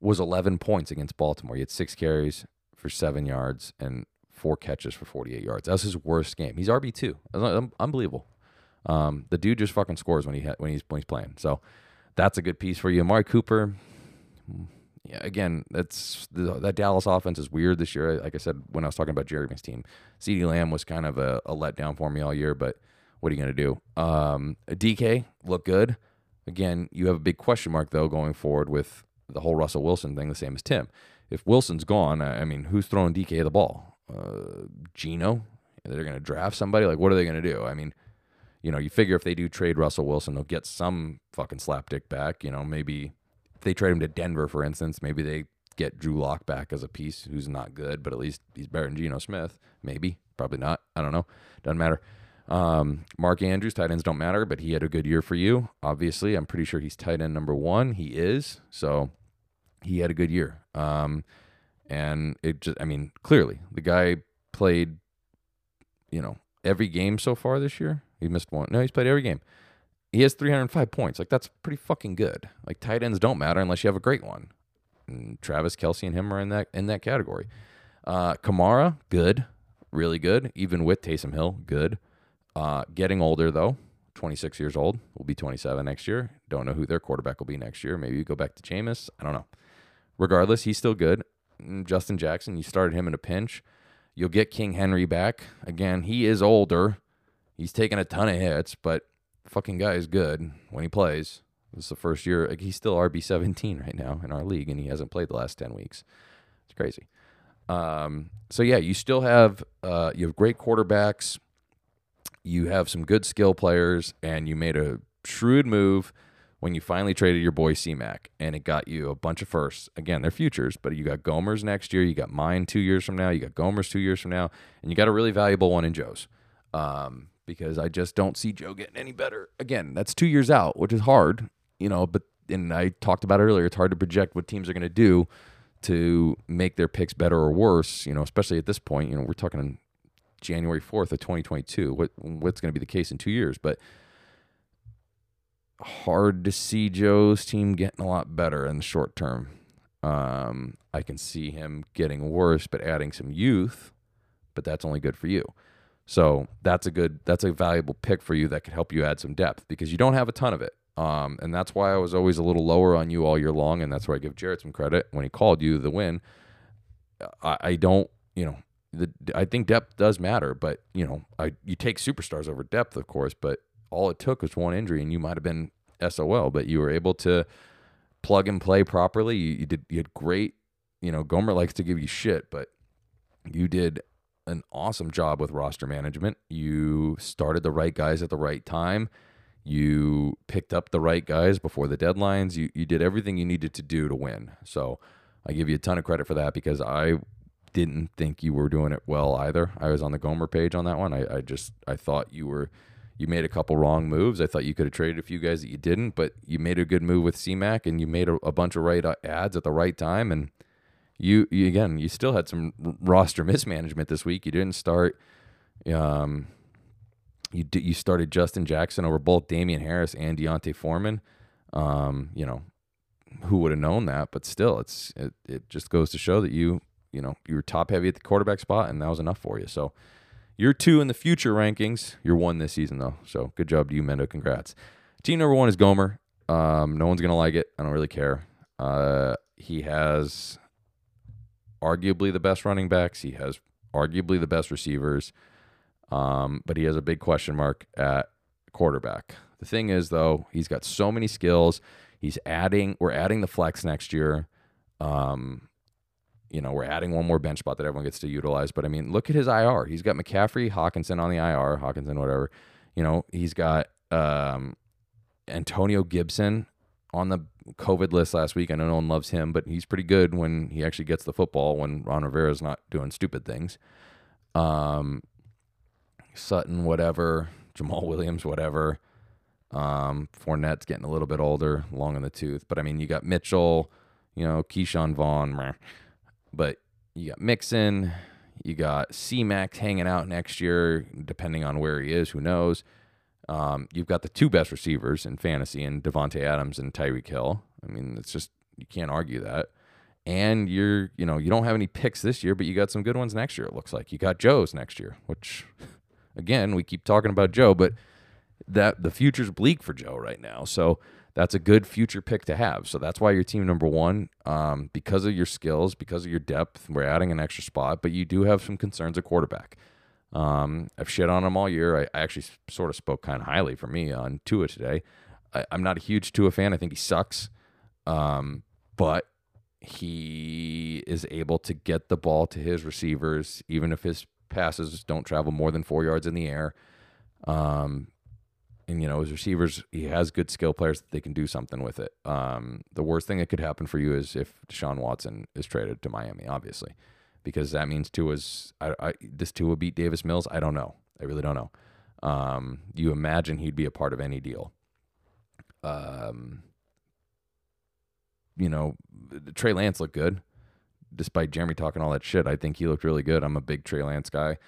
was 11 points against Baltimore. He had six carries for seven yards and four catches for 48 yards. That was his worst game. He's RB two. Unbelievable. Um, the dude just fucking scores when he ha- when he's when he's playing. So that's a good piece for you. Amari Cooper, yeah, again, that's the, that Dallas offense is weird this year. Like I said when I was talking about Jeremy's team, CeeDee Lamb was kind of a, a letdown for me all year, but what are you to do? Um, DK look good. Again, you have a big question mark though going forward with the whole Russell Wilson thing, the same as Tim. If Wilson's gone, I mean, who's throwing DK the ball? Uh, Geno? They're going to draft somebody. Like, what are they going to do? I mean, you know, you figure if they do trade Russell Wilson, they'll get some fucking slapdick back. You know, maybe if they trade him to Denver, for instance, maybe they get Drew Lock back as a piece who's not good, but at least he's better than Geno Smith. Maybe, probably not. I don't know. Doesn't matter. Um, Mark Andrews, tight ends don't matter, but he had a good year for you. Obviously, I'm pretty sure he's tight end number one. He is. So he had a good year. Um, and it just, I mean, clearly the guy played, you know, every game so far this year. He missed one. No, he's played every game. He has 305 points. Like that's pretty fucking good. Like tight ends don't matter unless you have a great one. And Travis Kelce and him are in that in that category. Uh, Kamara, good, really good. Even with Taysom Hill, good. Uh, getting older though, 26 years old. Will be 27 next year. Don't know who their quarterback will be next year. Maybe go back to Jameis. I don't know. Regardless, he's still good. Mm, Justin Jackson, you started him in a pinch. You'll get King Henry back. Again, he is older. He's taken a ton of hits, but fucking guy is good when he plays. This is the first year. Like, he's still RB 17 right now in our league, and he hasn't played the last 10 weeks. It's crazy. Um, so yeah, you still have uh, you have great quarterbacks. You have some good skill players, and you made a shrewd move when you finally traded your boy C-Mac, and it got you a bunch of firsts. Again, they're futures, but you got Gomers next year. You got mine two years from now. You got Gomers two years from now, and you got a really valuable one in Joe's. Um, because I just don't see Joe getting any better. Again, that's two years out, which is hard, you know. But and I talked about earlier. It's hard to project what teams are going to do to make their picks better or worse. You know, especially at this point. You know, we're talking January fourth of twenty twenty two. What what's going to be the case in two years? But hard to see Joe's team getting a lot better in the short term. Um, I can see him getting worse, but adding some youth. But that's only good for you. So that's a good, that's a valuable pick for you that could help you add some depth because you don't have a ton of it. Um, and that's why I was always a little lower on you all year long, and that's why I give Jared some credit when he called you the win. I, I don't, you know, the I think depth does matter, but you know, I you take superstars over depth, of course, but all it took was one injury, and you might have been SOL, but you were able to plug and play properly. You, you did, you had great, you know, Gomer likes to give you shit, but you did an awesome job with roster management. You started the right guys at the right time. You picked up the right guys before the deadlines. You you did everything you needed to do to win. So I give you a ton of credit for that because I didn't think you were doing it well either. I was on the Gomer page on that one. I, I just I thought you were you made a couple wrong moves. I thought you could have traded a few guys that you didn't, but you made a good move with CMAC and you made a, a bunch of right uh, ads at the right time and you, you again, you still had some roster mismanagement this week. You didn't start. Um, you d- you started Justin Jackson over both Damien Harris and D'Onta Foreman. Um, you know, who would have known that? But still, it's it, it just goes to show that you you know you were top heavy at the quarterback spot, and that was enough for you. So you're two in the future rankings. You're one this season though. So good job to you, Mendo. Congrats. Team number one is Gomer. Um, no one's gonna like it. I don't really care. Uh, he has arguably the best running backs. He has arguably the best receivers. Um, but he has a big question mark at quarterback. The thing is, though, he's got so many skills. He's adding. We're adding the flex next year. Um, you know, we're adding one more bench spot that everyone gets to utilize. But I mean, look at his IR. He's got McCaffrey, Hockenson on the IR, Hockenson, whatever. You know, he's got um, Antonio Gibson on the COVID list last week. I know no one loves him, but he's pretty good when he actually gets the football when Ron Rivera's not doing stupid things. Um, Sutton, whatever. Jamaal Williams, whatever. Um, Fournette's getting a little bit older, long in the tooth. But I mean, you got Mitchell, you know, Ke'Shawn Vaughn, meh. But you got Mixon, you got C Max hanging out next year, depending on where he is, who knows. Um, you've got the two best receivers in fantasy and Davante Adams and Tyreek Hill. I mean, it's just you can't argue that. And you're, you know, you don't have any picks this year, but you got some good ones next year. It looks like you got Joe's next year, which, again, we keep talking about Joe, but that the future's bleak for Joe right now. So that's a good future pick to have. So that's why you're team number one um, because of your skills, because of your depth. We're adding an extra spot, but you do have some concerns at quarterback. Um, I've shit on him all year. I, I actually sort of spoke kind of highly for me on Tua today. I, am not a huge Tua fan. I think he sucks, um, but he is able to get the ball to his receivers, even if his passes don't travel more than four yards in the air. Um, you know his receivers, he has good skill players that they can do something with it. Um, the worst thing that could happen for you is if Deshaun Watson is traded to Miami, obviously, because that means Tua's. I, I this Tua beat Davis Mills. I don't know. I really don't know. Um, you imagine he'd be a part of any deal. Um, you know, Trey Lance looked good, despite Jeremy talking all that shit. I think he looked really good. I'm a big Trey Lance guy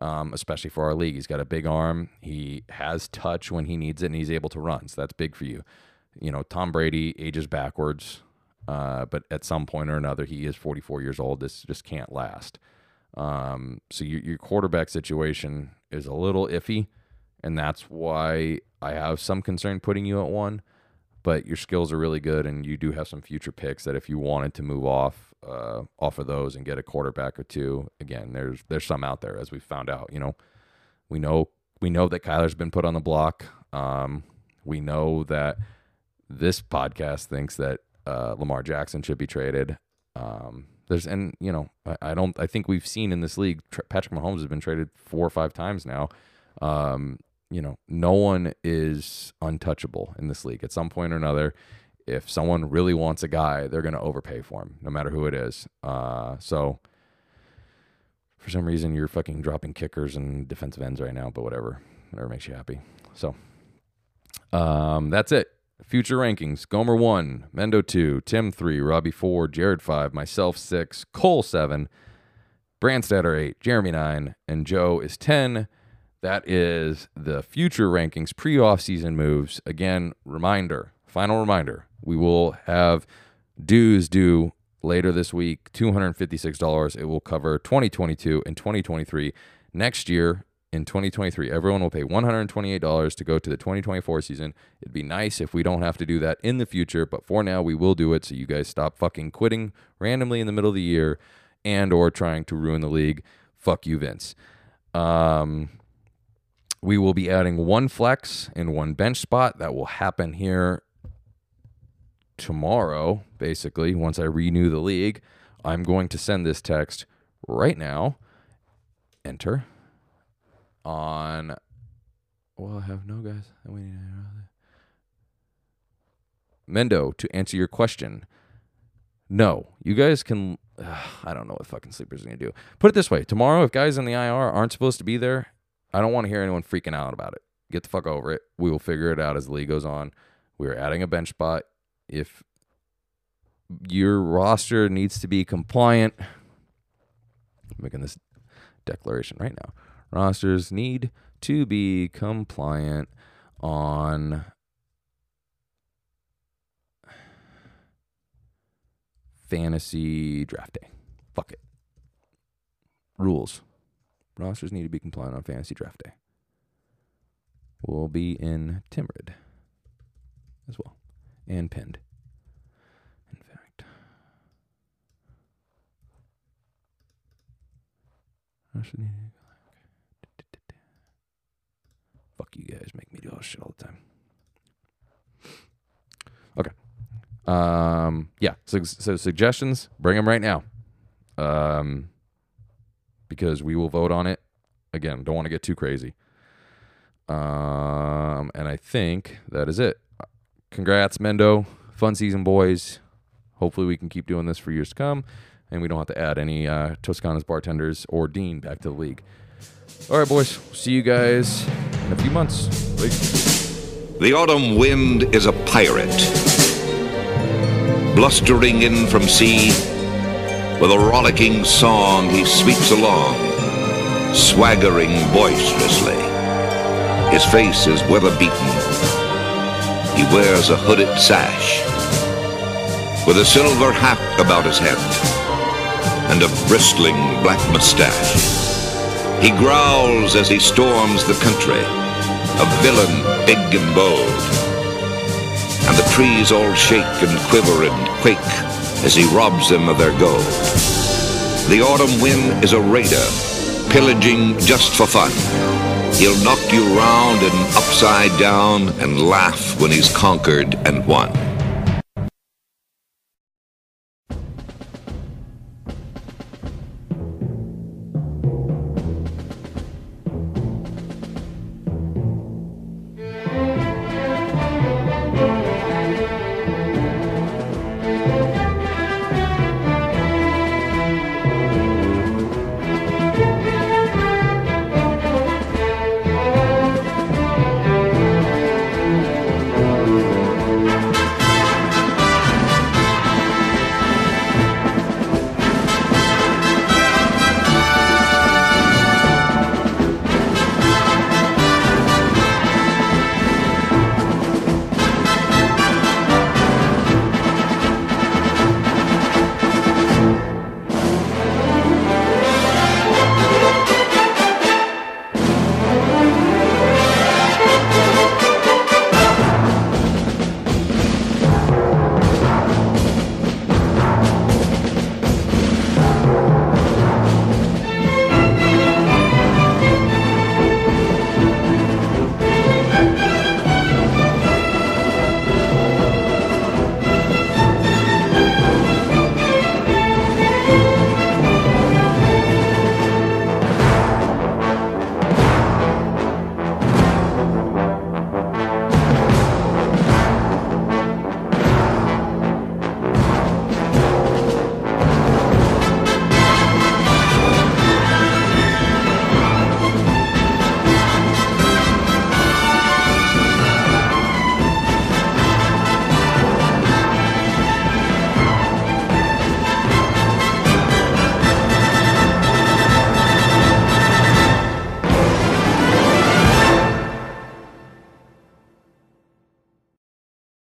um, especially for our league. He's got a big arm. He has touch when he needs it, and he's able to run. So that's big for you. You know, Tom Brady ages backwards, uh, but at some point or another, he is 44 years old. This just can't last. Um, so your, your quarterback situation is a little iffy, and that's why I have some concern putting you at one. But your skills are really good, and you do have some future picks that if you wanted to move off uh, off of those and get a quarterback or two. Again, there's there's some out there as we found out. You know, we know we know that Kyler's been put on the block. Um, we know that this podcast thinks that uh, Lamar Jackson should be traded. Um, there's and you know I, I, don't I think we've seen in this league Patrick Mahomes has been traded four or five times now. Um, you know, no one is untouchable in this league at some point or another if someone really wants a guy, they're going to overpay for him, no matter who it is. Uh, so for some reason, you're fucking dropping kickers and defensive ends right now, but whatever, whatever makes you happy. So um, that's it. Future rankings: Gomer one, Mendo two, Tim three, Robbie four, Jared five, myself six, Cole seven, Brandstatter eight, Jeremy nine, and Joe is ten. That is the future rankings pre-off season moves. Again, reminder, final reminder: we will have dues due later this week $256. It will cover 2022 and 2023. Next year, in 2023, everyone will pay $128 to go to the 2024 season. It'd be nice if we don't have to do that in the future, but for now, we will do it so you guys stop fucking quitting randomly in the middle of the year and or trying to ruin the league. Fuck you, Vince. Um, we will be adding one flex and one bench spot. That will happen here tomorrow, basically, once I renew the league, I'm going to send this text right now. Enter on. Well, I have no guys. We need Mendo to answer your question. No, you guys can. Uh, I don't know what fucking sleepers are gonna do. Put it this way: tomorrow, if guys in the IR aren't supposed to be there, I don't want to hear anyone freaking out about it. Get the fuck over it. We will figure it out as the league goes on. We are adding a bench spot if your roster needs to be compliant, I'm making this declaration right now. Rosters need to be compliant on fantasy draft day. Fuck it. Rules. Rosters need to be compliant on fantasy draft day. We'll be in Timrid as well and pinned. In fact, Fuck you guys, make me do all this shit all the time. Okay. Um. Yeah. So, so suggestions, bring them right now. Um. Because we will vote on it. Again, don't want to get too crazy. Um. And I think that is it congrats, Mendo. Fun season, boys. Hopefully, we can keep doing this for years to come, and we don't have to add any uh, Toscana's bartenders or Dean back to the league. All right, boys. See you guys in a few months. The autumn wind is a pirate, blustering in from sea. With a rollicking song, he sweeps along, swaggering boisterously. His face is weather beaten he wears a hooded sash with a silver hat about his head and a bristling black mustache. He growls as he storms the country, a villain big and bold. And the trees all shake and quiver and quake as he robs them of their gold. The autumn wind is a raider, pillaging just for fun. He'll knock you round and upside down and laugh when he's conquered and won.